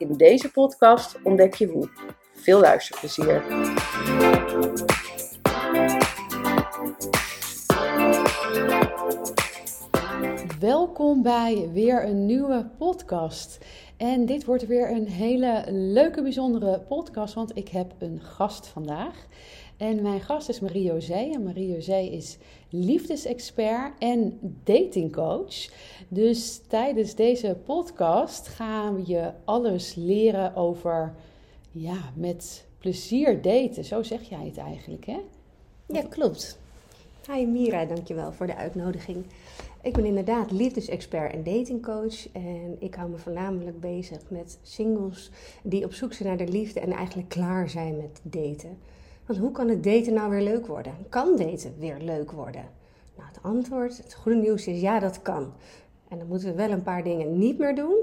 In deze podcast ontdek je hoe. Veel luisterplezier. Welkom bij weer een nieuwe podcast. En dit wordt weer een hele leuke, bijzondere podcast, want ik heb een gast vandaag. En mijn gast is Marie-José. En Marie-José is liefdesexpert en datingcoach. Dus tijdens deze podcast gaan we je alles leren over ja, met plezier daten. Zo zeg jij het eigenlijk, hè? Ja, klopt. Hi Mira, dankjewel voor de uitnodiging. Ik ben inderdaad liefdesexpert en datingcoach. En ik hou me voornamelijk bezig met singles die op zoek zijn naar de liefde en eigenlijk klaar zijn met daten. Want hoe kan het daten nou weer leuk worden? Kan daten weer leuk worden? Nou, het antwoord, het goede nieuws is ja, dat kan. En dan moeten we wel een paar dingen niet meer doen.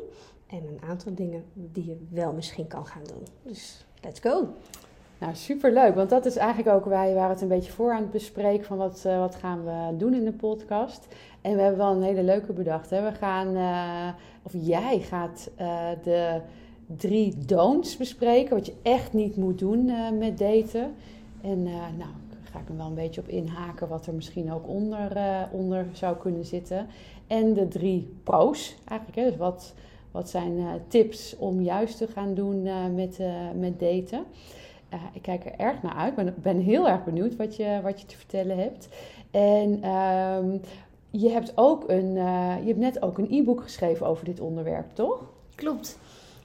En een aantal dingen die je wel misschien kan gaan doen. Dus let's go! Nou, superleuk, want dat is eigenlijk ook, wij waren het een beetje voor aan het bespreken van wat, uh, wat gaan we doen in de podcast. En we hebben wel een hele leuke bedacht. Hè? We gaan, uh, of jij gaat uh, de drie don'ts bespreken, wat je echt niet moet doen met daten. En nou, ga ik er wel een beetje op inhaken wat er misschien ook onder, onder zou kunnen zitten. En de drie pro's eigenlijk, hè? dus wat, wat zijn tips om juist te gaan doen met, met daten. Uh, ik kijk er erg naar uit. Ik ben, ben, heel erg benieuwd wat je, wat je te vertellen hebt. En um, je hebt ook een, uh, je hebt net ook een e-book geschreven over dit onderwerp, toch? Klopt.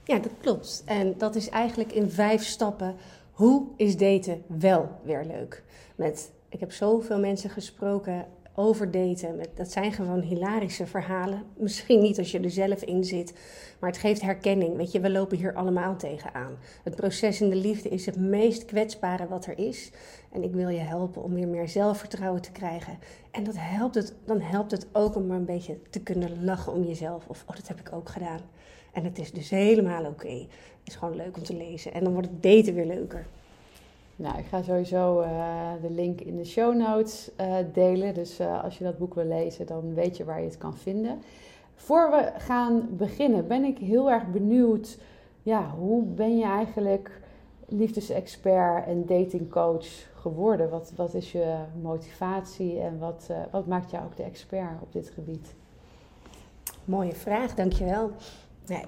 Ja, dat klopt. En dat is eigenlijk in vijf stappen. Hoe is daten wel weer leuk? Met, ik heb zoveel mensen gesproken over daten. Dat zijn gewoon hilarische verhalen. Misschien niet als je er zelf in zit, maar het geeft herkenning. Weet je, we lopen hier allemaal tegenaan. Het proces in de liefde is het meest kwetsbare wat er is. En ik wil je helpen om weer meer zelfvertrouwen te krijgen. En dat helpt het, dan helpt het ook om maar een beetje te kunnen lachen om jezelf. Of, oh, dat heb ik ook gedaan. En het is dus helemaal oké. Het is gewoon leuk om te lezen. En dan wordt het daten weer leuker. Nou, ik ga sowieso uh, de link in de show notes uh, delen. Dus uh, als je dat boek wil lezen, dan weet je waar je het kan vinden. Voor we gaan beginnen, ben ik heel erg benieuwd. Ja, hoe ben je eigenlijk liefdesexpert en datingcoach geworden? Wat, wat is je motivatie en wat, wat maakt jou ook de expert op dit gebied? Mooie vraag, dankjewel. Nee,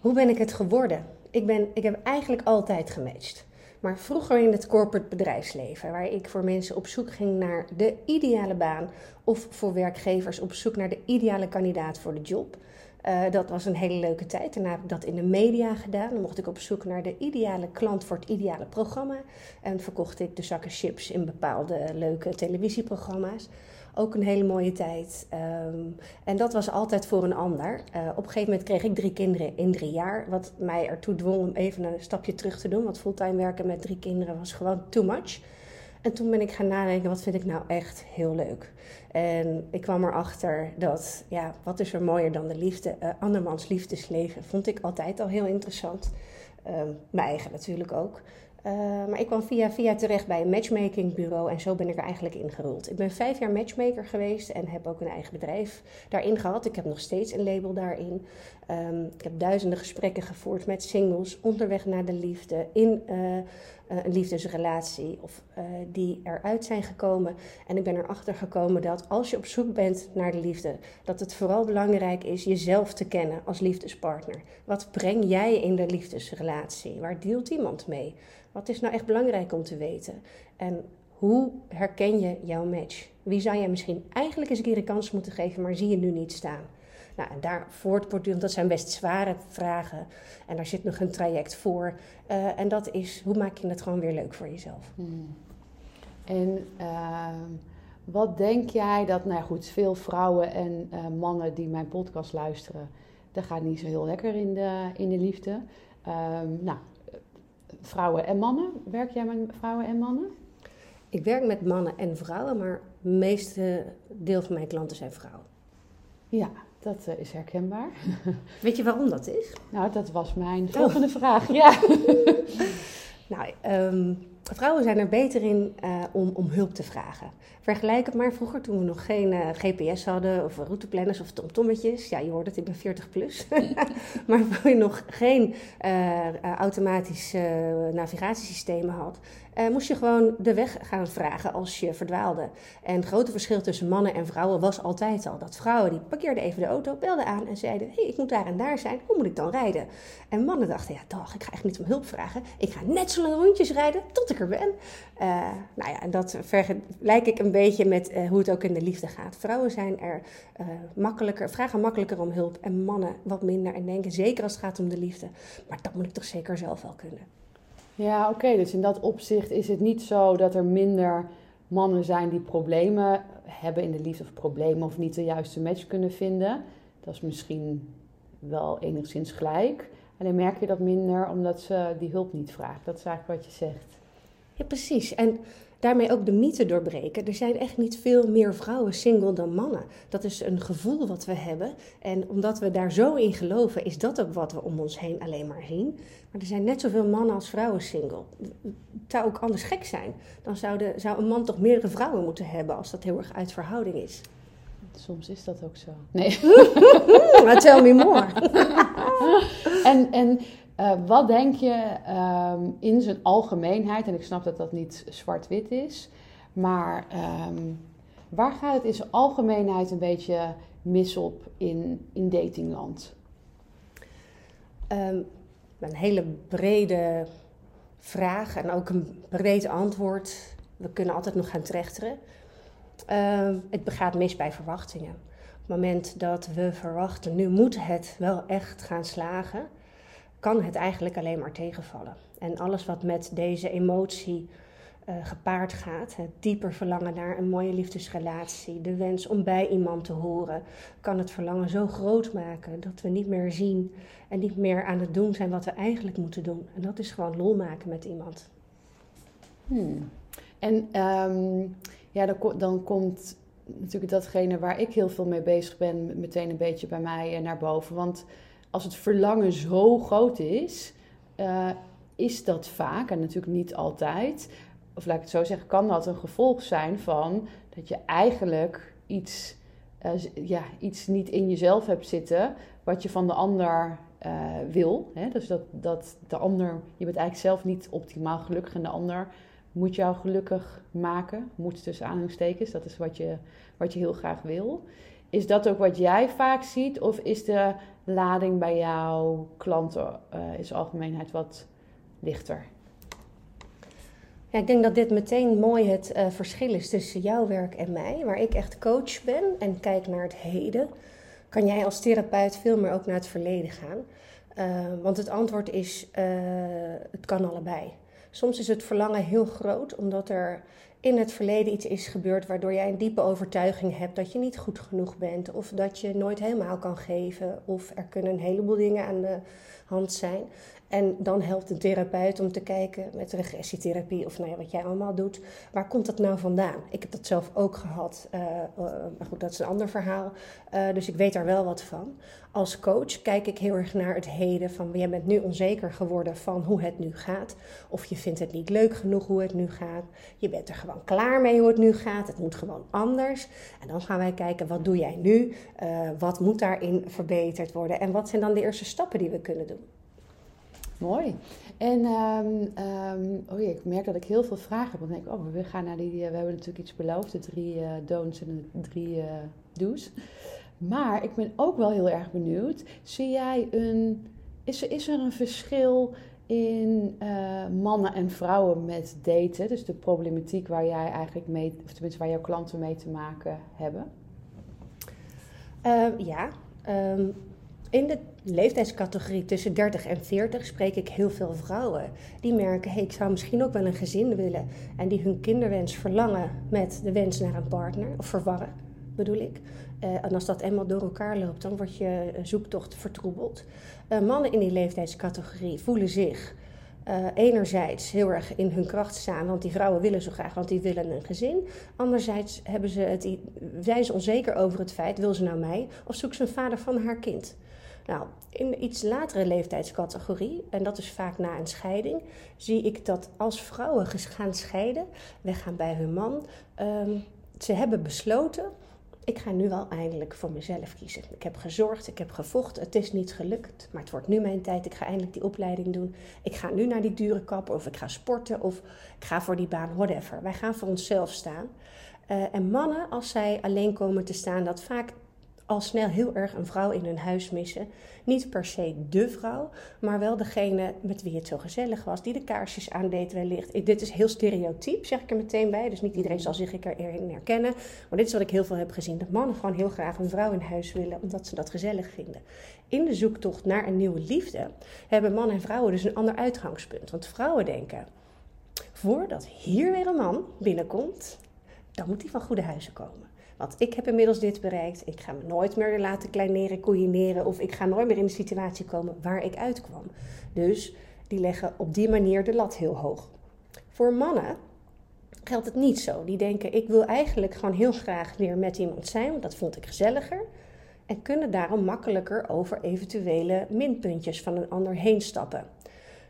hoe ben ik het geworden? Ik, ben, ik heb eigenlijk altijd gematcht. Maar vroeger in het corporate bedrijfsleven, waar ik voor mensen op zoek ging naar de ideale baan of voor werkgevers op zoek naar de ideale kandidaat voor de job. Uh, dat was een hele leuke tijd. Daarna heb ik dat in de media gedaan. Dan mocht ik op zoek naar de ideale klant voor het ideale programma. En verkocht ik de zakken chips in bepaalde leuke televisieprogramma's ook een hele mooie tijd. Um, en dat was altijd voor een ander. Uh, op een gegeven moment kreeg ik drie kinderen in drie jaar. Wat mij ertoe dwong om even een stapje terug te doen. Want fulltime werken met drie kinderen was gewoon too much. En toen ben ik gaan nadenken, wat vind ik nou echt heel leuk? En ik kwam erachter dat, ja, wat is er mooier dan de liefde? Uh, andermans liefdesleven vond ik altijd al heel interessant. Uh, mijn eigen natuurlijk ook. Uh, maar ik kwam via via terecht bij een matchmakingbureau en zo ben ik er eigenlijk ingerold. Ik ben vijf jaar matchmaker geweest en heb ook een eigen bedrijf daarin gehad. Ik heb nog steeds een label daarin. Um, ik heb duizenden gesprekken gevoerd met singles onderweg naar de liefde, in uh, uh, een liefdesrelatie of die eruit zijn gekomen. En ik ben erachter gekomen dat als je op zoek bent naar de liefde, dat het vooral belangrijk is jezelf te kennen als liefdespartner. Wat breng jij in de liefdesrelatie? Waar deelt iemand mee? Wat is nou echt belangrijk om te weten? En hoe herken je jouw match? Wie zou jij misschien eigenlijk eens een keer een kans moeten geven, maar zie je nu niet staan? Nou, en daar voortbordurend, dat zijn best zware vragen. En daar zit nog een traject voor. Uh, en dat is, hoe maak je het gewoon weer leuk voor jezelf? Hmm. En uh, wat denk jij dat, nou goed, veel vrouwen en uh, mannen die mijn podcast luisteren, dat gaat niet zo heel lekker in de, in de liefde. Um, nou, vrouwen en mannen. Werk jij met vrouwen en mannen? Ik werk met mannen en vrouwen, maar het meeste deel van mijn klanten zijn vrouwen. Ja, dat eh, is herkenbaar. Weet je waarom dat is? Nou, dat was mijn volgende vraag. Ja. nou, ehm, vrouwen zijn er beter in uh, om, om hulp te vragen. Vergelijk het maar vroeger toen we nog geen uh, GPS hadden of routeplanners of tomtommetjes. Ja, je hoort het, ik ben 40 plus. maar toen je nog geen automatische navigatiesystemen had, uh, moest je gewoon de weg gaan vragen als je verdwaalde. En het grote verschil tussen mannen en vrouwen was altijd al dat vrouwen die parkeerden even de auto, belden aan en zeiden: hey, ik moet daar en daar zijn, hoe moet ik dan rijden? En mannen dachten: ja, toch, ik ga echt niet om hulp vragen. Ik ga net zo lang rondjes rijden tot ik er ben. Uh, nou ja, en dat vergelijk ik een beetje met uh, hoe het ook in de liefde gaat. Vrouwen zijn er makkelijker, vragen makkelijker om hulp en mannen wat minder. En denken zeker als het gaat om de liefde. Maar dat moet ik toch zeker zelf wel kunnen. Ja, oké. Dus in dat opzicht is het niet zo dat er minder mannen zijn die problemen hebben in de liefde of problemen of niet de juiste match kunnen vinden. Dat is misschien wel enigszins gelijk. Alleen merk je dat minder omdat ze die hulp niet vragen. Dat is eigenlijk wat je zegt. Ja, precies. En daarmee ook de mythe doorbreken. Er zijn echt niet veel meer vrouwen single dan mannen. Dat is een gevoel wat we hebben. En omdat we daar zo in geloven, is dat ook wat we om ons heen alleen maar zien. Maar er zijn net zoveel mannen als vrouwen single. Het zou ook anders gek zijn. Dan zou, de, zou een man toch meerdere vrouwen moeten hebben als dat heel erg uit verhouding is. Soms is dat ook zo. Nee. maar tell me more. en en uh, wat denk je um, in zijn algemeenheid, en ik snap dat dat niet zwart-wit is, maar um, waar gaat het in zijn algemeenheid een beetje mis op in, in datingland? Um, een hele brede vraag en ook een breed antwoord. We kunnen altijd nog gaan trechteren. het begaat mis bij verwachtingen. Op het moment dat we verwachten, nu moet het wel echt gaan slagen, kan het eigenlijk alleen maar tegenvallen. En alles wat met deze emotie uh, gepaard gaat, het dieper verlangen naar een mooie liefdesrelatie, de wens om bij iemand te horen, kan het verlangen zo groot maken dat we niet meer zien en niet meer aan het doen zijn wat we eigenlijk moeten doen. En dat is gewoon lol maken met iemand. Hmm. En um, ja, dan, dan komt natuurlijk datgene waar ik heel veel mee bezig ben, meteen een beetje bij mij eh, naar boven. Want als het verlangen zo groot is, uh, is dat vaak, en natuurlijk niet altijd, of laat ik het zo zeggen, kan dat een gevolg zijn van dat je eigenlijk iets, uh, ja, iets niet in jezelf hebt zitten wat je van de ander uh, wil. Hè? Dus dat, dat de ander, je bent eigenlijk zelf niet optimaal gelukkig en de ander moet jou gelukkig maken. Moet tussen aanhalingstekens, dat is wat je, wat je heel graag wil. Is dat ook wat jij vaak ziet? Of is de lading bij jouw klanten uh, zijn algemeenheid wat lichter? Ja, ik denk dat dit meteen mooi het uh, verschil is tussen jouw werk en mij. Waar ik echt coach ben en kijk naar het heden, kan jij als therapeut veel meer ook naar het verleden gaan. Uh, want het antwoord is, het kan allebei. Soms is het verlangen heel groot, omdat er in het verleden iets is gebeurd waardoor jij een diepe overtuiging hebt dat je niet goed genoeg bent, of dat je nooit helemaal kan geven, of er kunnen een heleboel dingen aan de hand zijn. En dan helpt een therapeut om te kijken met regressietherapie of nou ja, wat jij allemaal doet. Waar komt dat nou vandaan? Ik heb dat zelf ook gehad, uh, uh, maar goed, dat is een ander verhaal. Uh, dus ik weet daar wel wat van. Als coach kijk ik heel erg naar het heden van jij bent nu onzeker geworden van hoe het nu gaat. Of je vindt het niet leuk genoeg hoe het nu gaat. Je bent er gewoon klaar mee hoe het nu gaat. Het moet gewoon anders. En dan gaan wij kijken wat doe jij nu? wat moet daarin verbeterd worden? En wat zijn dan de eerste stappen die we kunnen doen? Mooi. En um, um, oh ja, ik merk dat ik heel veel vragen heb. Dan denk ik, oh, we gaan naar die. We hebben natuurlijk iets beloofd, de drie uh, don'ts en de drie uh, do's. Maar ik ben ook wel heel erg benieuwd. Zie jij een. Is er, is er een verschil in mannen en vrouwen met daten? Dus de problematiek waar jij eigenlijk mee, of tenminste waar jouw klanten mee te maken hebben? ja. Um, in de leeftijdscategorie tussen 30 en 40 spreek ik heel veel vrouwen die merken: hey, ik zou misschien ook wel een gezin willen. En die hun kinderwens verlangen met de wens naar een partner, of verwarren bedoel ik. Uh, en als dat eenmaal door elkaar loopt, dan wordt je zoektocht vertroebeld. Uh, mannen in die leeftijdscategorie voelen zich enerzijds heel erg in hun kracht staan, want die vrouwen willen zo graag, want die willen een gezin. Anderzijds hebben ze het, zijn ze onzeker over het feit, wil ze nou mij of zoekt ze een vader van haar kind? Nou, in iets latere leeftijdscategorie, en dat is vaak na een scheiding, zie ik dat als vrouwen gaan scheiden, weggaan bij hun man, um, ze hebben besloten ik ga nu wel eindelijk voor mezelf kiezen. Ik heb gezorgd, ik heb gevochten, het is niet gelukt, maar het wordt nu mijn tijd. Ik ga eindelijk die opleiding doen. Ik ga nu naar die dure kapper of ik ga sporten of ik ga voor die baan, whatever. Wij gaan voor onszelf staan. Uh, en mannen, als zij alleen komen te staan, dat vaak al snel heel erg een vrouw in hun huis missen. Niet per se de vrouw, maar wel degene met wie het zo gezellig was, die de kaarsjes aandeed wellicht. Dit is heel stereotyp, zeg ik er meteen bij. Dus niet iedereen zal zich erin herkennen. Maar dit is wat ik heel veel heb gezien. Dat mannen gewoon heel graag een vrouw in huis willen, omdat ze dat gezellig vinden. In de zoektocht naar een nieuwe liefde hebben mannen en vrouwen dus een ander uitgangspunt. Want vrouwen denken, voordat hier weer een man binnenkomt, dan moet hij van goede huizen komen. Want ik heb inmiddels dit bereikt. Ik ga me nooit meer laten kleineren, koeieneren. Of ik ga nooit meer in de situatie komen waar ik uitkwam. Dus die leggen op die manier de lat heel hoog. Voor mannen geldt het niet zo. Die denken, ik wil eigenlijk gewoon heel graag weer met iemand zijn. Want dat vond ik gezelliger. En kunnen daarom makkelijker over eventuele minpuntjes van een ander heen stappen.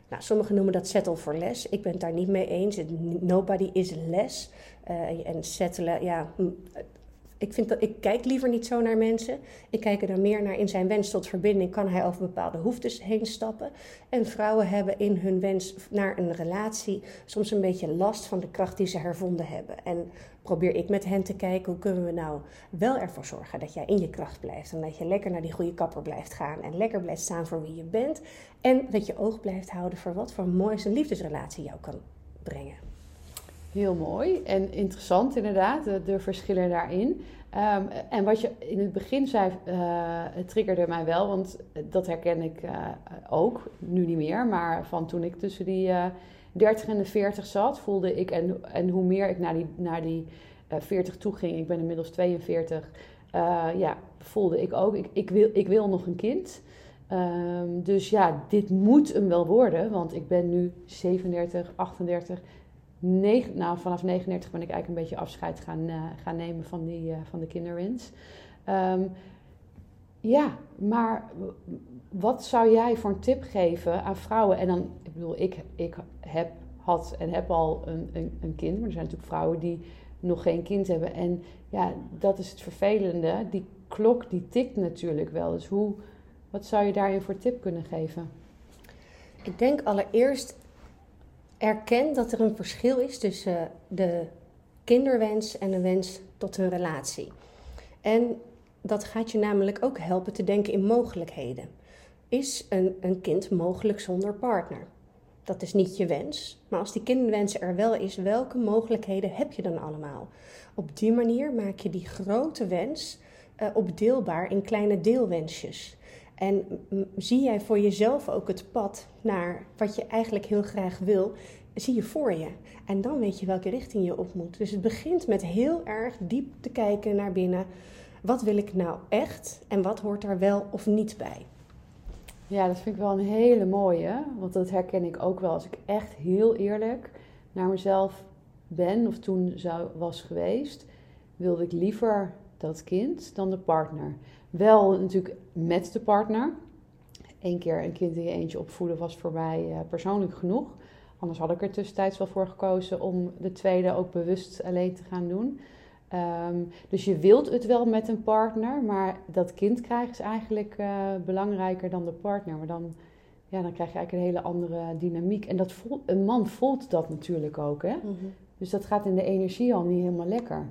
Nou, sommigen noemen dat settle for less. Ik ben het daar niet mee eens. Nobody is less. Uh, en settelen, ja, ik, vind dat, ik kijk liever niet zo naar mensen. Ik kijk er dan meer naar in zijn wens tot verbinding. Kan hij over bepaalde hoeftes heen stappen? En vrouwen hebben in hun wens naar een relatie soms een beetje last van de kracht die ze hervonden hebben. En probeer ik met hen te kijken hoe kunnen we nou wel ervoor zorgen dat jij in je kracht blijft. En dat je lekker naar die goede kapper blijft gaan. En lekker blijft staan voor wie je bent. En dat je oog blijft houden voor wat voor moois een liefdesrelatie jou kan brengen. Heel mooi en interessant inderdaad, de, verschillen daarin. Ehm, en wat je in het begin zei, uh, triggerde mij wel, want dat herken ik uh, ook, nu niet meer, maar van toen ik tussen die uh, eh, 30 en de 40 zat, voelde ik, en, en hoe meer ik naar die, naar die 40 toe ging, ik ben inmiddels 42, ja, voelde ik ook, ik, ik, wil, ik wil nog een kind. Um, dus ja, dit moet hem wel worden, want ik ben nu 37, 38, nou, vanaf 39 ben ik eigenlijk een beetje afscheid gaan, uh, gaan nemen van, die, uh, van de kinderwens. Um, ja, maar wat zou jij voor een tip geven aan vrouwen? En dan, ik bedoel, ik, ik heb, had en heb al een, een, een kind, maar er zijn natuurlijk vrouwen die nog geen kind hebben. En ja, dat is het vervelende. Die klok die tikt natuurlijk wel. Dus hoe, wat zou je daarin voor tip kunnen geven? Ik denk allereerst erken dat er een verschil is tussen de kinderwens en de wens tot een relatie. En dat gaat je namelijk ook helpen te denken in mogelijkheden. Is een, een kind mogelijk zonder partner? Dat is niet je wens, maar als die kinderwens er wel is, welke mogelijkheden heb je dan allemaal? Op die manier maak je die grote wens uh, opdeelbaar in kleine deelwensjes. En zie jij voor jezelf ook het pad naar wat je eigenlijk heel graag wil, zie je voor je. En dan weet je welke richting je op moet. Dus het begint met heel erg diep te kijken naar binnen. Wat wil ik nou echt en wat hoort daar wel of niet bij? Ja, dat vind ik wel een hele mooie. Want dat herken ik ook wel. Als ik echt heel eerlijk naar mezelf ben of toen zou, was geweest, wilde ik liever dat kind dan de partner. Wel natuurlijk met de partner. Eén keer een kind in je eentje opvoeden was voor mij uh, persoonlijk genoeg. Anders had ik er tussentijds wel voor gekozen om de tweede ook bewust alleen te gaan doen. Um, dus je wilt het wel met een partner, maar dat kind krijgen is eigenlijk uh, belangrijker dan de partner. Maar dan, ja, dan krijg je eigenlijk een hele andere dynamiek. En dat voelt, een man voelt dat natuurlijk ook. Hè? Mm -hmm. Dus dat gaat in de energie al niet helemaal lekker.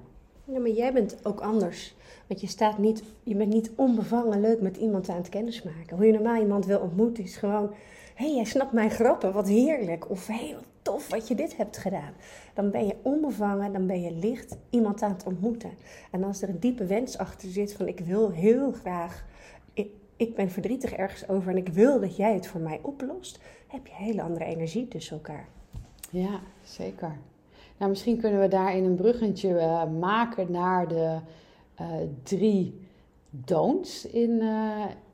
Maar jij bent ook anders. Want je, staat niet, je bent niet onbevangen leuk met iemand aan het kennismaken. Hoe je normaal iemand wil ontmoeten is gewoon... Hé, hey, jij snapt mijn grappen, wat heerlijk. Of hé, wat tof wat je dit hebt gedaan. Dan ben je onbevangen, dan ben je licht iemand aan het ontmoeten. En als er een diepe wens achter zit van ik wil heel graag... Ik, ik ben verdrietig ergens over en ik wil dat jij het voor mij oplost... heb je hele andere energie tussen elkaar. Ja, zeker. Nou, misschien kunnen we daarin een bruggetje uh, maken naar de uh, drie don'ts in,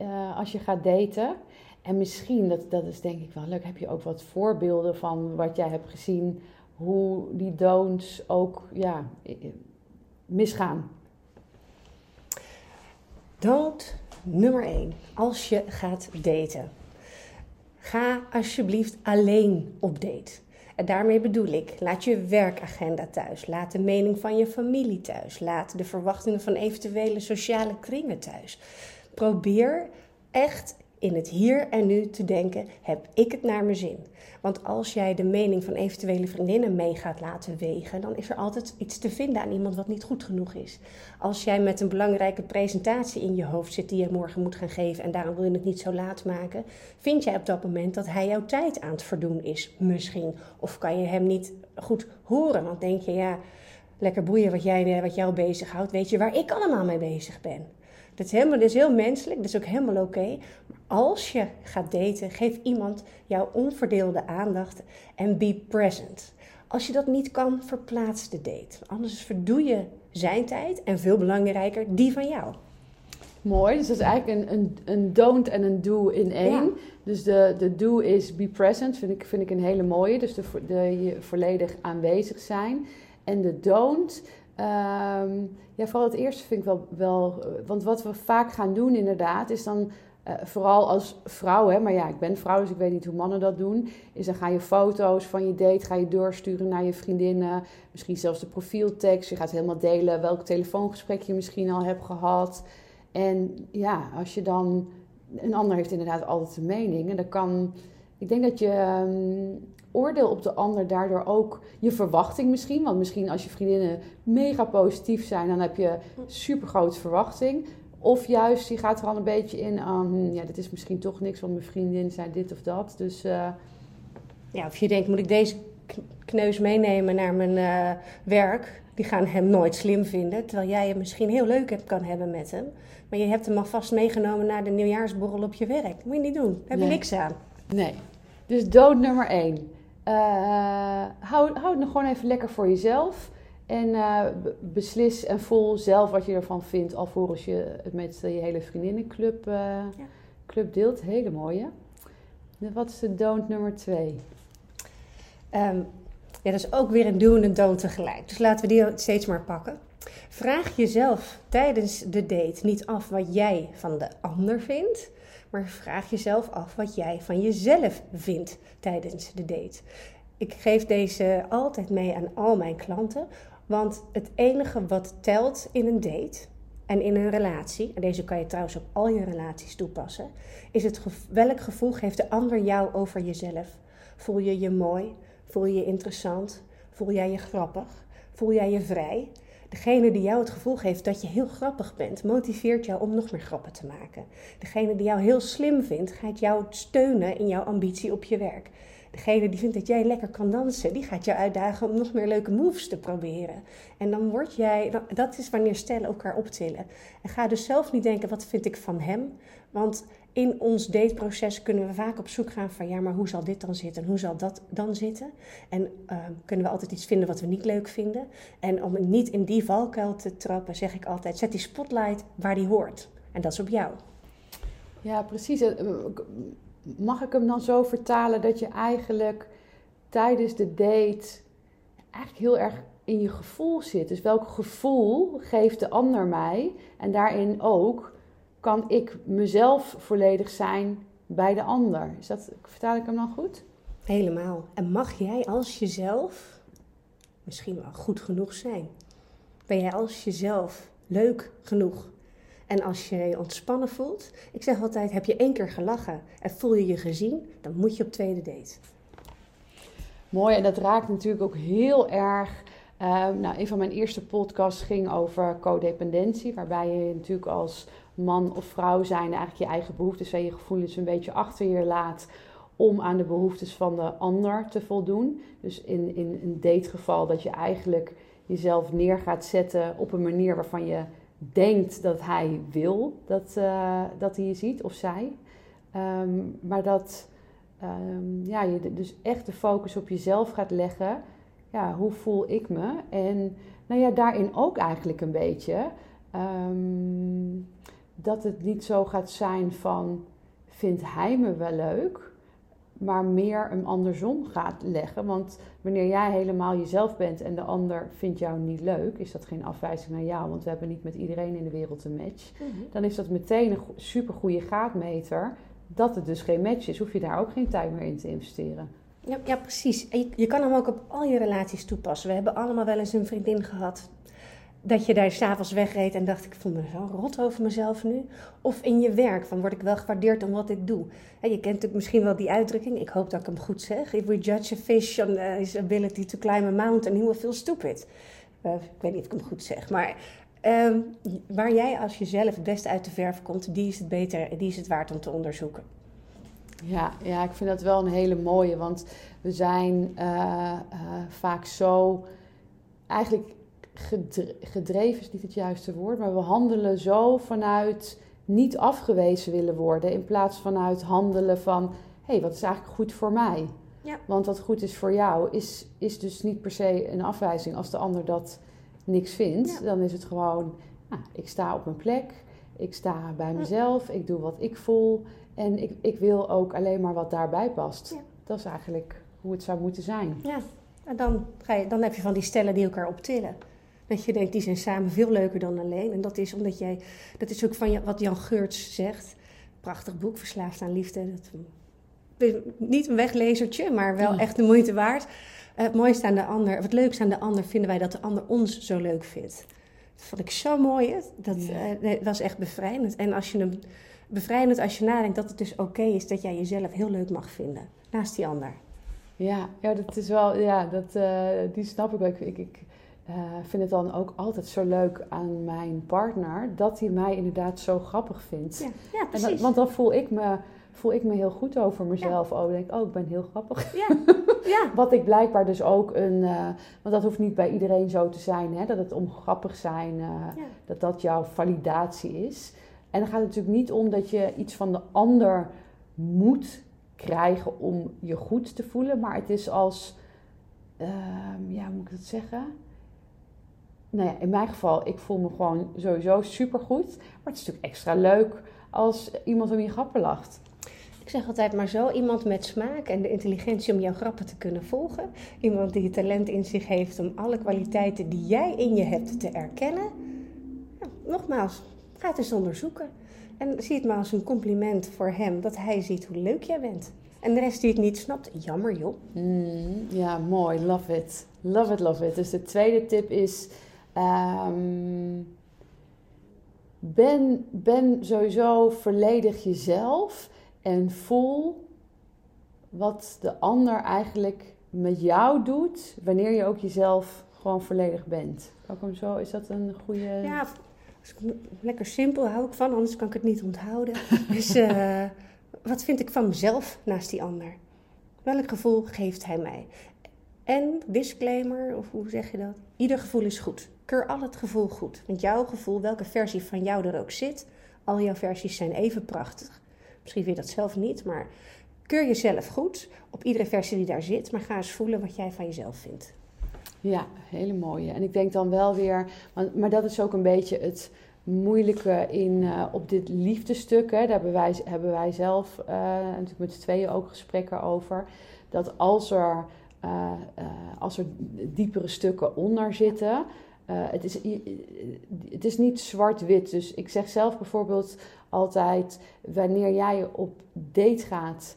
uh, als je gaat daten. En misschien, dat, dat is denk ik wel leuk, heb je ook wat voorbeelden van wat jij hebt gezien, hoe die don'ts ook ja, misgaan? Don't nummer 1. Als je gaat daten. Ga alsjeblieft alleen op date. En daarmee bedoel ik, laat je werkagenda thuis. Laat de mening van je familie thuis. Laat de verwachtingen van eventuele sociale kringen thuis. Probeer echt in het hier en nu te denken: heb ik het naar mijn zin? Want als jij de mening van eventuele vriendinnen mee gaat laten wegen, dan is er altijd iets te vinden aan iemand wat niet goed genoeg is. Als jij met een belangrijke presentatie in je hoofd zit die je morgen moet gaan geven en daarom wil je het niet zo laat maken, vind jij op dat moment dat hij jouw tijd aan het verdoen is, misschien. Of kan je hem niet goed horen, want denk je ja. Lekker boeien wat, jij, wat jou bezighoudt. Weet je waar ik allemaal mee bezig ben? Dat is, helemaal, is heel menselijk, dat is ook helemaal oké. Maar als je gaat daten, geef iemand jouw onverdeelde aandacht en be present. Als je dat niet kan, verplaats de date. Anders verdoe je zijn tijd en veel belangrijker, die van jou. Mooi, dus dat is eigenlijk een, een, een don't en een do in één. Dus de, de do is be present, vind ik, vind ik een hele mooie. Dus de, de, je volledig aanwezig zijn. En de don't, Um, ja, vooral het eerste vind ik wel, wel. Eh, want wat we vaak gaan doen, inderdaad, is dan. Uh, vooral als vrouw, hè, maar ja, ik ben vrouw, dus ik weet niet hoe mannen dat doen. Is dan ga je foto's van je date, ga je doorsturen naar je vriendinnen. Misschien zelfs de profieltekst. Je gaat helemaal delen welk telefoongesprek je misschien al hebt gehad. En ja, als je dan. Een ander heeft inderdaad altijd een mening. En dan kan. Ik denk dat je. Um, oordeel op de ander daardoor ook je verwachting misschien. Want misschien als je vriendinnen mega positief zijn, dan heb je super grote verwachting. Of juist, die gaat er al een beetje in, um, ja, dit is misschien toch niks, want mijn vriendin zei dit of dat. Dus, uh... Ja, of je denkt, moet ik deze kneus meenemen naar mijn uh, werk? Die gaan hem nooit slim vinden, terwijl jij het misschien heel leuk hebt, kan hebben met hem. Maar je hebt hem alvast meegenomen naar de nieuwjaarsborrel op je werk. Moet je niet doen, daar heb je niks aan. Nee. Dus dood nummer één. Uh, hou, hou het nog gewoon even lekker voor jezelf. En uh, beslis en voel zelf wat je ervan vindt, alvorens je het met je hele vriendinnenclub uh, ja. club deelt. Hele mooie. Wat is de don't nummer twee? Um, ja, dat is ook weer een do en een don't tegelijk. Dus laten we die steeds maar pakken. Vraag jezelf tijdens de date niet af wat jij van de ander vindt, maar vraag jezelf af wat jij van jezelf vindt tijdens de date. Ik geef deze altijd mee aan al mijn klanten, want het enige wat telt in een date en in een relatie, en deze kan je trouwens op al je relaties toepassen, is het welk gevoel geeft de ander jou over jezelf? Voel je je mooi? Voel je je interessant? Voel jij je grappig? Voel jij je vrij? Degene die jou het gevoel geeft dat je heel grappig bent, motiveert jou om nog meer grappen te maken. Degene die jou heel slim vindt, gaat jou steunen in jouw ambitie op je werk. Degene die vindt dat jij lekker kan dansen, die gaat jou uitdagen om nog meer leuke moves te proberen. En dan word jij, dat is wanneer stellen elkaar optillen. En ga dus zelf niet denken, wat vind ik van hem? Want in ons dateproces kunnen we vaak op zoek gaan van ja, maar hoe zal dit dan zitten en hoe zal dat dan zitten? En uh, kunnen we altijd iets vinden wat we niet leuk vinden. En om niet in die valkuil te trappen, zeg ik altijd: zet die spotlight waar die hoort. En dat is op jou. Ja, precies. Eh, mag ik hem dan zo vertalen dat je eigenlijk tijdens de date eigenlijk heel erg in je gevoel zit? Dus welk gevoel geeft de ander mij? En daarin ook kan ik mezelf volledig zijn bij de ander. Is dat, vertaal ik hem dan goed? Helemaal. En mag jij als jezelf misschien wel goed genoeg zijn? Ben jij als jezelf leuk genoeg? En als je je ontspannen voelt, ik zeg altijd: heb je één keer gelachen en voel je je gezien, dan moet je op tweede date. Mooi, en dat raakt natuurlijk ook heel erg. Uh, nou, een van mijn eerste podcasts ging over codependentie, waarbij je natuurlijk als man of vrouw zijn eigenlijk je eigen behoeftes en je gevoelens een beetje achter je laat om aan de behoeftes van de ander te voldoen. Dus in, in een dategeval dat je eigenlijk jezelf neer gaat zetten op een manier waarvan je denkt dat hij wil dat, uh, dat hij je ziet of zij. Um, maar dat um, ja, je dus echt de focus op jezelf gaat leggen. Ja, hoe voel ik me? En nou ja, daarin ook eigenlijk een beetje. Um, dat het niet zo gaat zijn van vindt hij me wel leuk, maar meer hem andersom gaat leggen. Want wanneer jij helemaal jezelf bent en de ander vindt jou niet leuk, is dat geen afwijzing naar jou, want we hebben niet met iedereen in de wereld een match. Mhm. Dan is dat meteen een super goede gaatmeter dat het dus geen match is. Hoef je daar ook geen tijd meer in te investeren. Ja, ja precies. En je, je kan hem ook op al je relaties toepassen. We hebben allemaal wel eens een vriendin gehad dat je daar s'avonds wegreed en dacht ik voel me zo rot over mezelf nu. Of in je werk, van word ik wel gewaardeerd om wat ik doe. je kent natuurlijk misschien wel die uitdrukking, ik hoop dat ik hem goed zeg. If we judge a fish on uh, his ability to climb a mountain, he will feel stupid. Uh, ik weet niet of ik hem goed zeg, maar ehm, waar jij als jezelf het beste uit de verf komt, die is het beter, die is het waard om te onderzoeken. Ja, ja, ik vind dat wel een hele mooie, want we zijn uh, vaak zo eigenlijk gedreven is niet het juiste woord, maar we handelen zo vanuit niet afgewezen willen worden, in plaats vanuit handelen van hé, hey, wat is eigenlijk goed voor mij? Ja. Want wat goed is voor jou is, is dus niet per se een afwijzing. Als de ander dat niks vindt, dan is het gewoon, nou, ik sta op mijn plek, ik sta bij mezelf, ik doe wat ik voel en ik, ik wil ook alleen maar wat daarbij past. Ja. Dat is eigenlijk hoe het zou moeten zijn. Ja, en dan, ga je, dan heb je van die stellen die elkaar optillen. Dat je denkt, die zijn samen veel leuker dan alleen. En dat is omdat jij, dat is ook van wat Jan Geurts zegt. Prachtig boek, Verslaafd aan Liefde. Dat, niet een weglezertje, maar wel echt de moeite waard. Het mooiste aan de ander, wat leukste aan de ander, vinden wij dat de ander ons zo leuk vindt. Dat vond ik zo mooi. Dat ja. was echt bevrijdend. En als je hem bevrijdend als je nadenkt dat het dus oké is dat jij jezelf heel leuk mag vinden naast die ander. Ja, ja dat is wel, ja, dat, uh, die snap ik wel. Ik, ik, ik uh, vind het dan ook altijd zo leuk aan mijn partner dat hij mij inderdaad zo grappig vindt. Ja, ja precies. Dat, want dan voel ik, me, voel ik me heel goed over mezelf. Ja. Oh, denk oh, ik ben heel grappig. Ja. ja. Wat ik blijkbaar dus ook een, uh, want dat hoeft niet bij iedereen zo te zijn, hè, dat het om grappig zijn, uh, ja. dat dat jouw validatie is. En dan gaat het natuurlijk niet om dat je iets van de ander moet krijgen om je goed te voelen, maar het is als, uh, ja, hoe moet ik dat zeggen? Nou ja, in mijn geval, ik voel me gewoon sowieso supergoed. Maar het is natuurlijk extra leuk als iemand om je grappen lacht. Ik zeg altijd maar zo, iemand met smaak en de intelligentie om jouw grappen te kunnen volgen. Iemand die het talent in zich heeft om alle kwaliteiten die jij in je hebt te erkennen. Ja, nogmaals, ga het eens onderzoeken. En zie het maar als een compliment voor hem dat hij ziet hoe leuk jij bent. En de rest die het niet snapt, jammer joh. Mm, ja, mooi. Love it. Love it, love it. Dus de tweede tip is... Um, ben, ben sowieso volledig jezelf en voel wat de ander eigenlijk met jou doet wanneer je ook jezelf gewoon volledig bent. Ook zo, is dat een goede. Ja, lekker simpel hou ik van, anders kan ik het niet onthouden. dus uh, wat vind ik van mezelf naast die ander? Welk gevoel geeft hij mij? En disclaimer, of hoe zeg je dat? Ieder gevoel is goed. Keur al het gevoel goed. Want jouw gevoel, welke versie van jou er ook zit, al jouw versies zijn even prachtig. Misschien vind je dat zelf niet, maar keur jezelf goed op iedere versie die daar zit. Maar ga eens voelen wat jij van jezelf vindt. Ja, hele mooie. En ik denk dan wel weer, maar, dat is ook een beetje het moeilijke in, uh, op dit liefdestuk. Hè. Daar hebben wij, hebben wij zelf uh, natuurlijk met z'n tweeën ook gesprekken over. Dat als er, uh, als er diepere stukken onder zitten, het, is, het is niet zwart-wit. Dus ik zeg zelf bijvoorbeeld altijd, wanneer jij op date gaat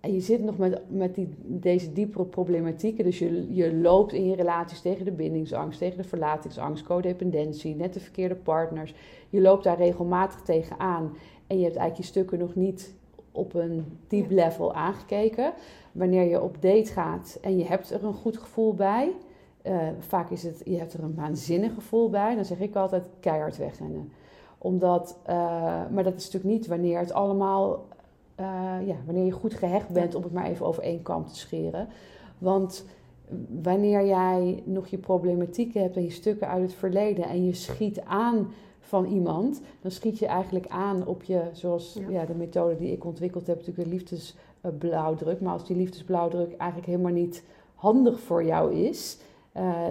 en je zit nog met, met die, deze diepere problematieken. Dus je, je loopt in je relaties tegen de bindingsangst, tegen de verlatingsangst, codependentie, net de verkeerde partners. Je loopt daar regelmatig tegenaan. En je hebt eigenlijk je stukken nog niet op een diep level aangekeken. Wanneer je op date gaat en je hebt er een goed gevoel bij. Uh, vaak is het, je hebt er een waanzinnig gevoel bij. Dan zeg ik altijd keihard wegrennen. Omdat, uh, maar dat is natuurlijk niet wanneer het allemaal uh, ja, wanneer je goed gehecht bent, om het maar even over één kant te scheren. Want wanneer jij nog je problematieken hebt en je stukken uit het verleden en je schiet aan van iemand, dan schiet je eigenlijk aan op je, zoals ja. ja de methode die ik ontwikkeld heb, natuurlijk de liefdesblauwdruk. Maar als die liefdesblauwdruk eigenlijk helemaal niet handig voor jou is, uh,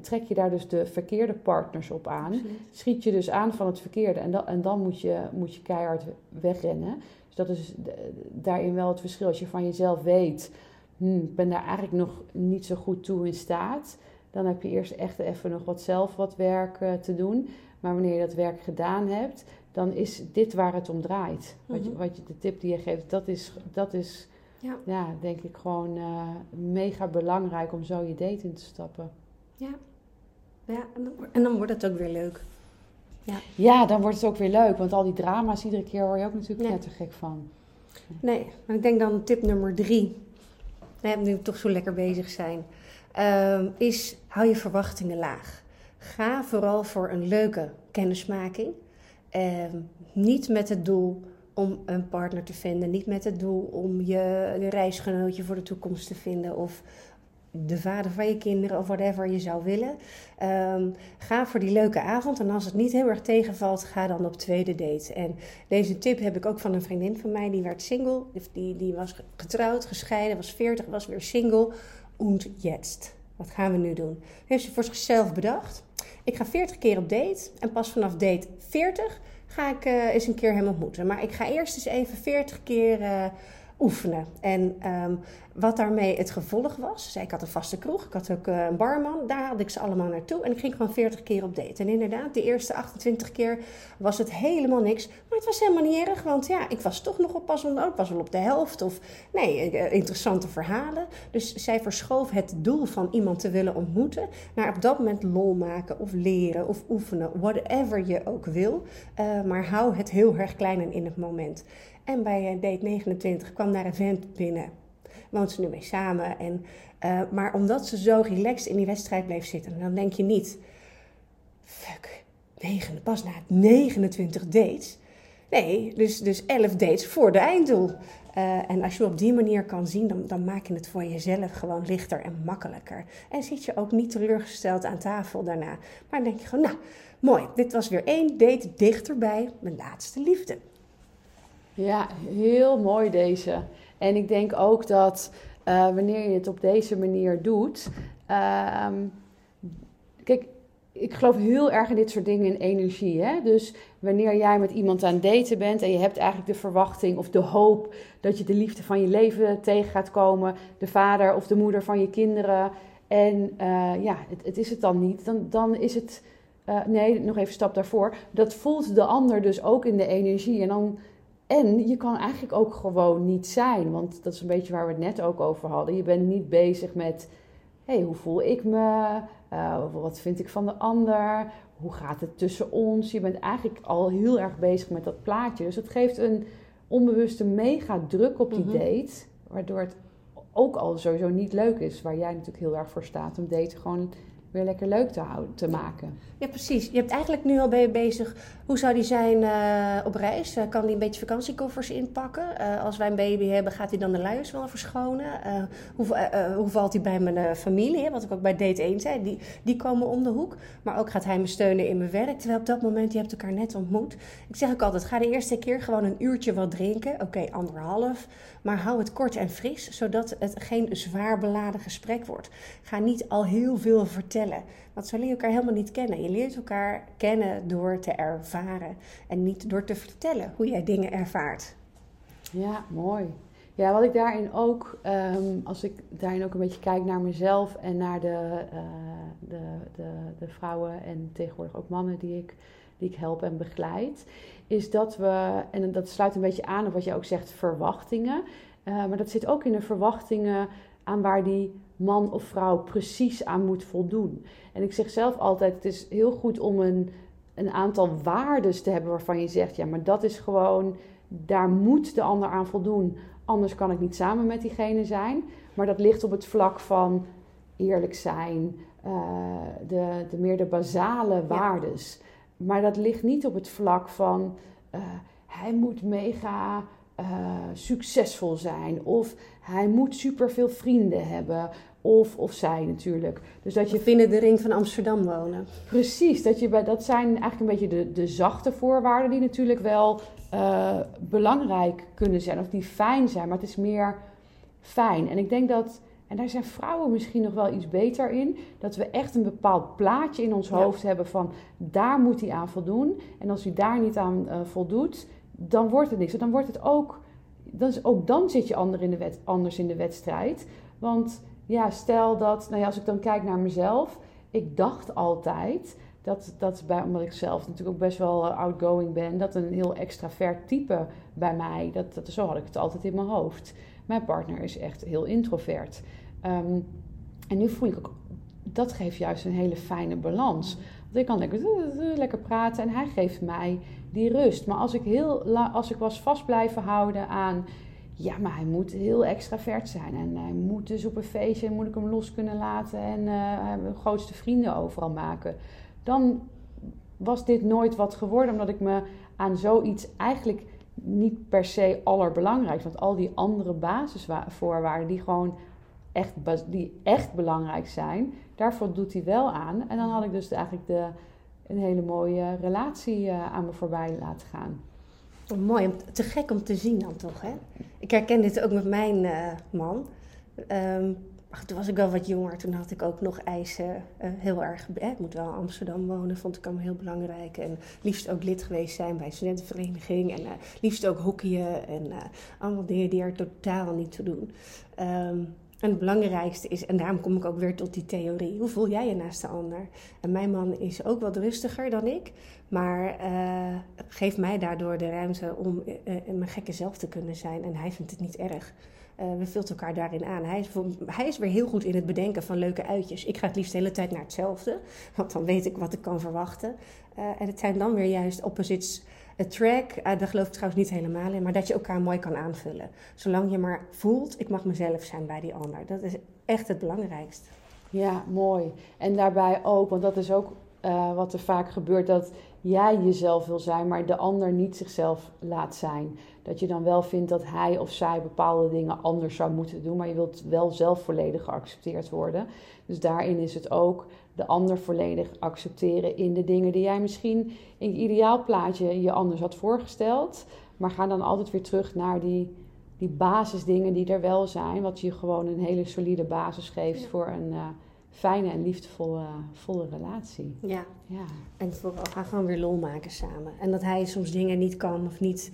trek je daar dus de verkeerde partners op aan. Schiet je dus aan van het verkeerde en, dan, en dan moet je, moet je keihard wegrennen. Dus dat is daarin wel het verschil. Als je van jezelf weet, hm, ik ben daar eigenlijk nog niet zo goed toe in staat, dan heb je eerst echt even nog wat zelf wat werk uh, te doen. Maar wanneer je dat werk gedaan hebt, dan is dit waar het om draait. wat, je, mhm. wat je, de tip die je geeft, dat is, dat is ja. ja denk ik gewoon uh, mega belangrijk om zo je date in te stappen. Ja, ja en, dan, wordt het ook weer leuk. Ja. ja, dan wordt het ook weer leuk. Want al die drama's iedere keer hoor je ook natuurlijk net te gek van. Nee, maar ik denk dan tip nummer drie. We nu toch zo lekker bezig zijn. Ehm, is hou je verwachtingen laag. Ga vooral voor een leuke kennismaking. Ehm, niet met het doel om een partner te vinden. Niet met het doel om je, je reisgenootje voor de toekomst te vinden. Of de vader van je kinderen of whatever je zou willen. Ehm, ga voor die leuke avond. En als het niet heel erg tegenvalt, ga dan op tweede date. En deze tip heb ik ook van een vriendin van mij. Die werd single. Die, die was getrouwd, gescheiden, was 40, was weer single. Und jetzt. Wat gaan we nu doen? Heeft ze voor zichzelf bedacht. Ik ga 40 keer op date. En pas vanaf date 40 ga ik uh, eens een keer hem ontmoeten. Maar ik ga eerst eens even 40 keer uh, oefenen. En um, wat daarmee het gevolg was, zei ik had een vaste kroeg, ik had ook eh, een barman, daar had ik ze allemaal naartoe en ik ging gewoon 40 keer op date. En inderdaad, de eerste 28 keer was het helemaal niks, maar het was helemaal niet erg, want ja, ik was toch nog op pas, ook was wel op de helft of nee, eh, interessante verhalen. Dus zij verschoof het doel van iemand te willen ontmoeten naar op dat moment lol maken of leren of oefenen, whatever je ook wil, maar hou het heel erg klein en in het moment. En bij date 29 kwam daar een vent binnen woont ze nu mee samen. En, uh, maar omdat ze zo relaxed in die wedstrijd bleef zitten, dan denk je niet, fuck, pas na 29 dates. Nee, dus, dus 11 dates voor de einddoel. Uh, en als je op die manier kan zien, dan, dan maak je het voor jezelf gewoon lichter en makkelijker. En zit je ook niet teleurgesteld aan tafel daarna. Maar dan denk je gewoon, nou, mooi, dit was weer één date dichterbij mijn laatste liefde. Ja, heel mooi deze. En ik denk ook dat uh, wanneer je het op deze manier doet. Uh, kijk, ik geloof heel erg in dit soort dingen in energie. Hè? Dus wanneer jij met iemand aan het daten bent en je hebt eigenlijk de verwachting of de hoop dat je de liefde van je leven tegen gaat komen, de vader of de moeder van je kinderen. En uh, ja, het, het, is het dan niet, dan, dan is het. Uh, nee, nog even een stap daarvoor. Dat voelt de ander dus ook in de energie. En dan en je kan eigenlijk ook gewoon niet zijn, want dat is een beetje waar we het net ook over hadden. Je bent niet bezig met, hé, hey, hoe voel ik me? Uh, wat vind ik van de ander? Hoe gaat het tussen ons? Je bent eigenlijk al heel erg bezig met dat plaatje. Dus het geeft een onbewuste mega druk op die mhm. date, waardoor het ook al sowieso niet leuk is. Waar jij natuurlijk heel erg voor staat om daten gewoon weer lekker leuk te, houden, te maken. Ja, precies. Je hebt eigenlijk nu al bezig. Hoe zou die zijn uh, op reis? Uh, kan die een beetje vakantiekoffers inpakken? Uh, als wij een baby hebben, gaat hij dan de luiers wel verschonen? hoe, hoe valt hij bij mijn familie? Wat ik ook bij date 1 zei. Die, die komen om de hoek. Maar ook gaat hij me steunen in mijn werk. Terwijl op dat moment, je hebt elkaar net ontmoet. Ik zeg ook altijd, ga de eerste keer gewoon een uurtje wat drinken. Oké, anderhalf. Maar hou het kort en fris, zodat het geen zwaar beladen gesprek wordt. Ga niet al heel veel vertellen. Want zo leer je elkaar helemaal niet kennen. Je leert elkaar kennen door te ervaren en niet door te vertellen hoe jij dingen ervaart. Ja, mooi. Ja, wat ik daarin ook, ehm, als ik daarin ook een beetje kijk naar mezelf en naar de, uh, de, de, de, vrouwen en tegenwoordig ook mannen die ik, die ik help en begeleid, is dat we, en dat sluit een beetje aan op wat je ook zegt, verwachtingen. Uh, maar dat zit ook in de verwachtingen aan waar die man of vrouw precies aan moet voldoen. En ik zeg zelf altijd: het is heel goed om een, een aantal waarden te hebben waarvan je zegt: ja, maar dat is gewoon, daar moet de ander aan voldoen. Anders kan ik niet samen met diegene zijn. Maar dat ligt op het vlak van eerlijk zijn, uh, de, de meer de basale waarden. Maar dat ligt niet op het vlak van uh, hij moet mega uh, succesvol zijn. Of hij moet superveel vrienden hebben. Of, of zij natuurlijk. Dus dat je binnen de ring van Amsterdam wonen. Precies, dat, je bij, dat zijn eigenlijk een beetje de, de zachte voorwaarden die natuurlijk wel uh, belangrijk kunnen zijn. Of die fijn zijn, maar het is meer fijn. En ik denk dat, en daar zijn vrouwen misschien nog wel iets beter in, dat we echt een bepaald plaatje in ons hoofd hebben van daar moet hij aan voldoen. En als hij daar niet aan uh, voldoet, dan wordt het niks. Dan wordt het ook dan is, ook dan zit je ander in de wet, anders in de wedstrijd. Want ja, stel dat, nou ja, als ik dan kijk naar mezelf, ik dacht altijd dat, dat bij, omdat ik zelf natuurlijk ook best wel eh, outgoing ben, dat een heel extravert type bij mij, dat, dat, zo had ik het altijd in mijn hoofd. Mijn partner is echt heel introvert. Ehm, en nu voel ik ook, dat geeft juist een hele fijne balans. Want ik kan lekker, lekker praten en hij geeft mij die rust. Maar als ik, heel, als ik was vast blijven houden aan ja, maar hij moet heel extravert zijn. En hij moet dus op een feestje, moet ik hem los kunnen laten en uh, grootste vrienden overal maken. Dan was dit nooit wat geworden, omdat ik me aan zoiets eigenlijk niet per se allerbelangrijkst. Want al die andere basisvoorwaarden die gewoon echt, die echt belangrijk zijn, daarvoor doet hij wel aan. En dan had ik dus eigenlijk de, een hele mooie relatie uh, aan me voorbij laten gaan. Mooi, te gek om te zien dan toch, hè? Ik herken dit ook met mijn uh, man. Um, toen was ik wel wat jonger, toen had ik ook nog eisen uh, heel erg... Ik moet wel in Amsterdam wonen, vond ik allemaal heel belangrijk. En liefst ook lid geweest zijn bij studentenvereniging. En uh, liefst ook hockeyen en allemaal dingen die er totaal niet toe doen. Um, en het belangrijkste is, en daarom kom ik ook weer tot die theorie, hoe voel jij je naast de ander? En mijn man is ook wat rustiger dan ik, maar uh, geeft mij daardoor de ruimte om uh, mijn gekke zelf te kunnen zijn. En hij vindt het niet erg. We vullen elkaar daarin aan. Hij is, hij is weer heel goed in het bedenken van leuke uitjes. Ik ga het liefst de hele tijd naar hetzelfde, want dan weet ik wat ik kan verwachten. en het zijn dan weer juist opposites track, uh, daar geloof ik trouwens niet helemaal in, maar dat je elkaar mooi kan aanvullen. Zolang je maar voelt, ik mag mezelf zijn bij die ander. Dat is echt het belangrijkste. Ja, mooi. En daarbij ook, want dat is ook uh, wat er vaak gebeurt, dat jij jezelf wil zijn, maar de ander niet zichzelf laat zijn. Dat je dan wel vindt dat hij of zij bepaalde dingen anders zou moeten doen, maar je wilt wel zelf volledig geaccepteerd worden. Dus daarin is het ook de ander volledig accepteren in de dingen die jij misschien in je ideaalplaatje je anders had voorgesteld. Maar ga dan altijd weer terug naar die, die basisdingen die er wel zijn, wat je gewoon een hele solide basis geeft voor een. Uh, fijne en liefdevolle volle relatie. Ja. ja. En vooral gaan gewoon weer lol maken samen. En dat hij soms dingen niet kan of niet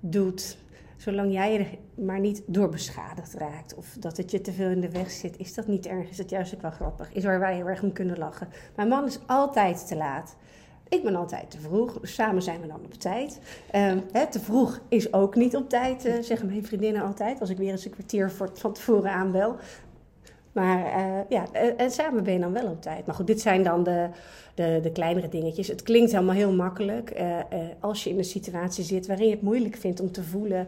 doet. Zolang jij er maar niet door beschadigd raakt of dat het je te veel in de weg zit, is dat niet erg. Is het juist ook wel grappig. Is waar wij heel erg om kunnen lachen. Mijn man is altijd te laat. Ik ben altijd te vroeg. Samen zijn we dan op tijd. Uh, hè, te vroeg is ook niet op tijd, uh, zeggen mijn vriendinnen altijd. Als ik weer eens een kwartier voor, van tevoren aanbel. Maar uh, ja, en samen ben je dan wel op tijd. Maar goed, dit zijn dan de, de, de kleinere dingetjes. Het klinkt helemaal heel makkelijk uh, uh, als je in een situatie zit waarin je het moeilijk vindt om te voelen.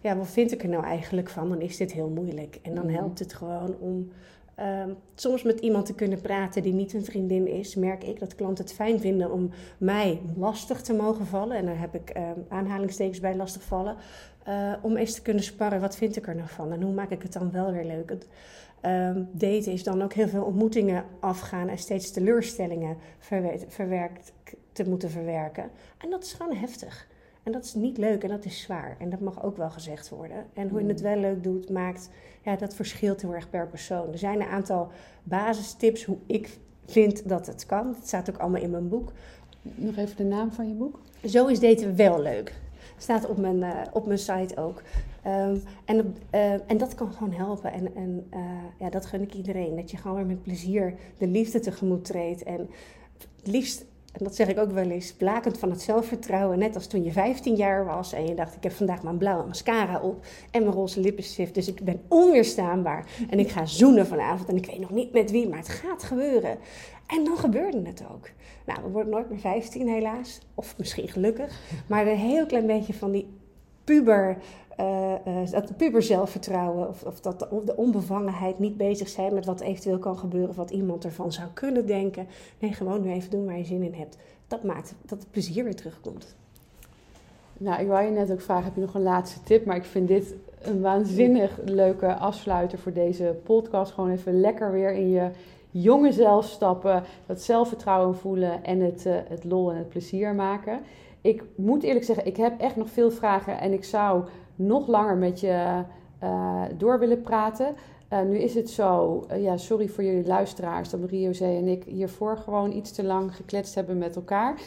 Ja, wat vind ik er nou eigenlijk van? Dan is dit heel moeilijk. En dan mhm. helpt het gewoon om ehm, soms met iemand te kunnen praten die niet een vriendin is. Merk ik dat klanten het fijn vinden om mij lastig te mogen vallen. En daar heb ik ehm, aanhalingstekens bij lastig vallen. om eens te kunnen sparren, wat vind ik er nou van? En hoe maak ik het dan wel weer leuk? Um, daten is dan ook heel veel ontmoetingen afgaan en steeds teleurstellingen verwerkt te moeten verwerken. En dat is gewoon heftig. En dat is niet leuk en dat is zwaar. En dat mag ook wel gezegd worden. En hoe je het mm. wel leuk doet, maakt, ja, dat verschilt heel erg per persoon. Er zijn een aantal basistips hoe ik vind dat het kan. Het staat ook allemaal in mijn boek. Nog even de naam van je boek. Zo is daten wel leuk. Staat op mijn, uh, op mijn site ook. Um, en, uh, en dat kan gewoon helpen. En, en uh, ja, dat gun ik iedereen. Dat je gewoon weer met plezier de liefde tegemoet treedt. En liefst, en dat zeg ik ook wel eens, blakend van het zelfvertrouwen. Net als toen je 15 jaar was en je dacht: ik heb vandaag mijn blauwe mascara op en mijn roze lippenstift. Dus ik ben onweerstaanbaar. En ik ga zoenen vanavond. En ik weet nog niet met wie, maar het gaat gebeuren. En dan gebeurde het ook. Nou, we worden nooit meer 15 helaas. Of misschien gelukkig. Maar een heel klein beetje van die puber uh, uh, dat puber zelfvertrouwen of, of dat de, onbevangenheid niet bezig zijn met wat eventueel kan gebeuren of wat iemand ervan zou kunnen denken. Nee, gewoon nu even doen waar je zin in hebt. Dat maakt dat het plezier weer terugkomt. Nou, ik wou je net ook vragen, heb je nog een laatste tip? Maar ik vind dit een waanzinnig leuke afsluiter voor deze podcast. Gewoon even lekker weer in je jonge zelf stappen, dat zelfvertrouwen voelen en het, uh, het lol en het plezier maken. Ik moet eerlijk zeggen, ik heb echt nog veel vragen en ik zou nog langer met je uh, door willen praten. Uh, nu is het zo, uh, ja, sorry voor jullie luisteraars, dat Marie José en ik hiervoor gewoon iets te lang gekletst hebben met elkaar.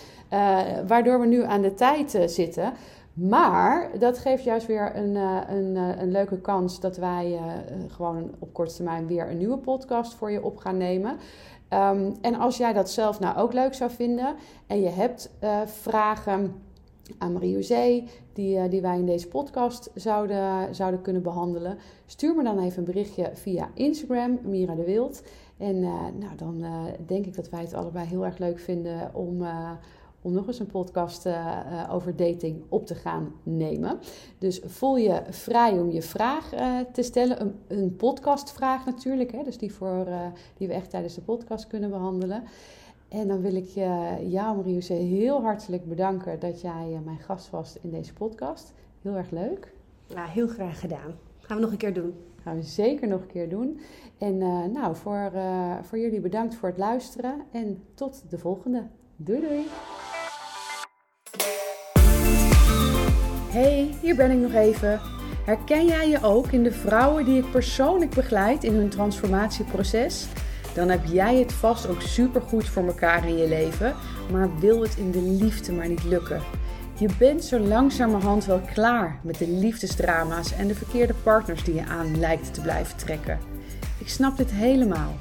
waardoor we nu aan de tijd zitten. Maar dat geeft juist weer een, een, een leuke kans dat wij gewoon op korte termijn weer een nieuwe podcast voor je op gaan nemen. Um, en als jij dat zelf nou ook leuk zou vinden en je hebt vragen aan Marie-José, die, die wij in deze podcast zouden, zouden kunnen behandelen, stuur me dan even een berichtje via Instagram, Mira de Wild. En nou, dan denk ik dat wij het allebei heel erg leuk vinden om om nog eens een podcast uh, over dating op te gaan nemen. Dus voel je vrij om je vraag uh, te stellen. Een, een podcastvraag natuurlijk, hè, dus die, voor, die we echt tijdens de podcast kunnen behandelen. En dan wil ik jou, Mariuse, heel hartelijk bedanken dat jij mijn gast was in deze podcast. Heel erg leuk. Ja, heel graag gedaan. Gaan we nog een keer doen. Gaan we zeker nog een keer doen. En nou, voor, voor jullie bedankt voor het luisteren en tot de volgende. Doei doei! Hey, hier ben ik nog even. Herken jij je ook in de vrouwen die ik persoonlijk begeleid in hun transformatieproces? Dan heb jij het vast ook supergoed voor elkaar in je leven, maar wil het in de liefde maar niet lukken. Je bent zo langzamerhand wel klaar met de liefdesdrama's en de verkeerde partners die je aan lijkt te blijven trekken. Ik snap dit helemaal.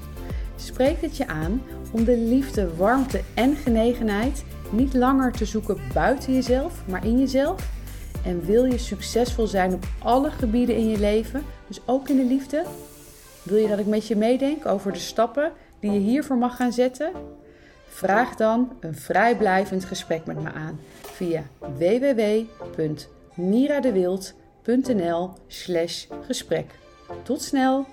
Spreek het je aan om de liefde, warmte en genegenheid niet langer te zoeken buiten jezelf, maar in jezelf? En wil je succesvol zijn op alle gebieden in je leven, dus ook in de liefde? Wil je dat ik met je meedenk over de stappen die je hiervoor mag gaan zetten? Vraag dan een vrijblijvend gesprek met me aan via www.miradewild.nl/gesprek. Tot snel!